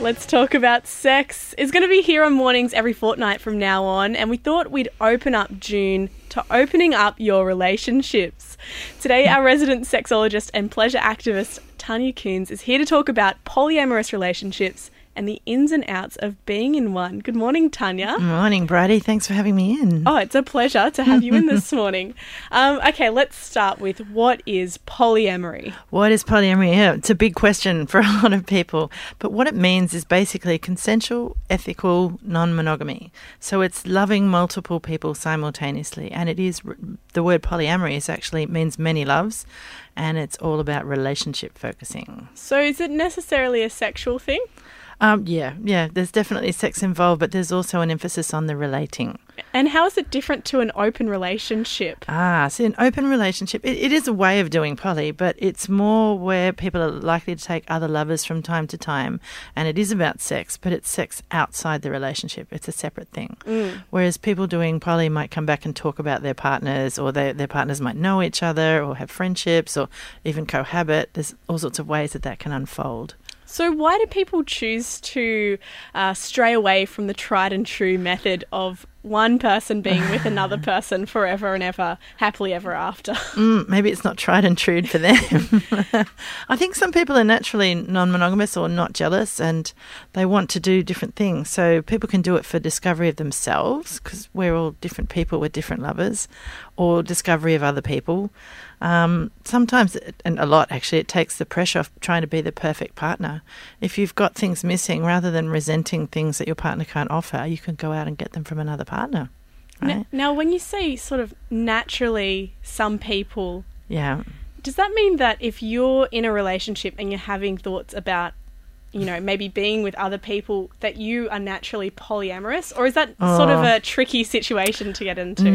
Let's talk about sex. It's going to be here on mornings every fortnight from now on, and we thought we'd open up June to opening up your relationships. Today, our resident sexologist and pleasure activist Tanya Koens is here to talk about polyamorous relationships and the ins and outs of being in one. Good morning, Tanya. Good morning, Bridie. Thanks for having me in. Oh, it's a pleasure to have you in this morning. Um, okay, let's start with what is polyamory? What is polyamory? Yeah, it's a big question for a lot of people. But what it means is basically consensual, ethical non monogamy. So it's loving multiple people simultaneously. And it is the word polyamory is actually means many loves and it's all about relationship focusing. So is it necessarily a sexual thing? Um, yeah, yeah. There's definitely sex involved, but there's also an emphasis on the relating. And how is it different to an open relationship? Ah, see, an open relationship, it, it is a way of doing poly, but it's more where people are likely to take other lovers from time to time. And it is about sex, but it's sex outside the relationship. It's a separate thing. Mm. Whereas people doing poly might come back and talk about their partners, or their, their partners might know each other, or have friendships, or even cohabit. There's all sorts of ways that that can unfold. So, why do people choose to uh, stray away from the tried and true method of one person being with another person forever and ever, happily ever after? Mm, maybe it's not tried and true for them. I think some people are naturally non monogamous or not jealous and they want to do different things. So, people can do it for discovery of themselves because we're all different people with different lovers, or discovery of other people. Um, sometimes, and a lot actually, it takes the pressure off trying to be the perfect partner. If you've got things missing, rather than resenting things that your partner can't offer, you can go out and get them from another partner. Right? Now, now, when you say sort of naturally, some people, yeah. does that mean that if you're in a relationship and you're having thoughts about you know, maybe being with other people that you are naturally polyamorous, or is that sort of Oh. a tricky situation to get into? No,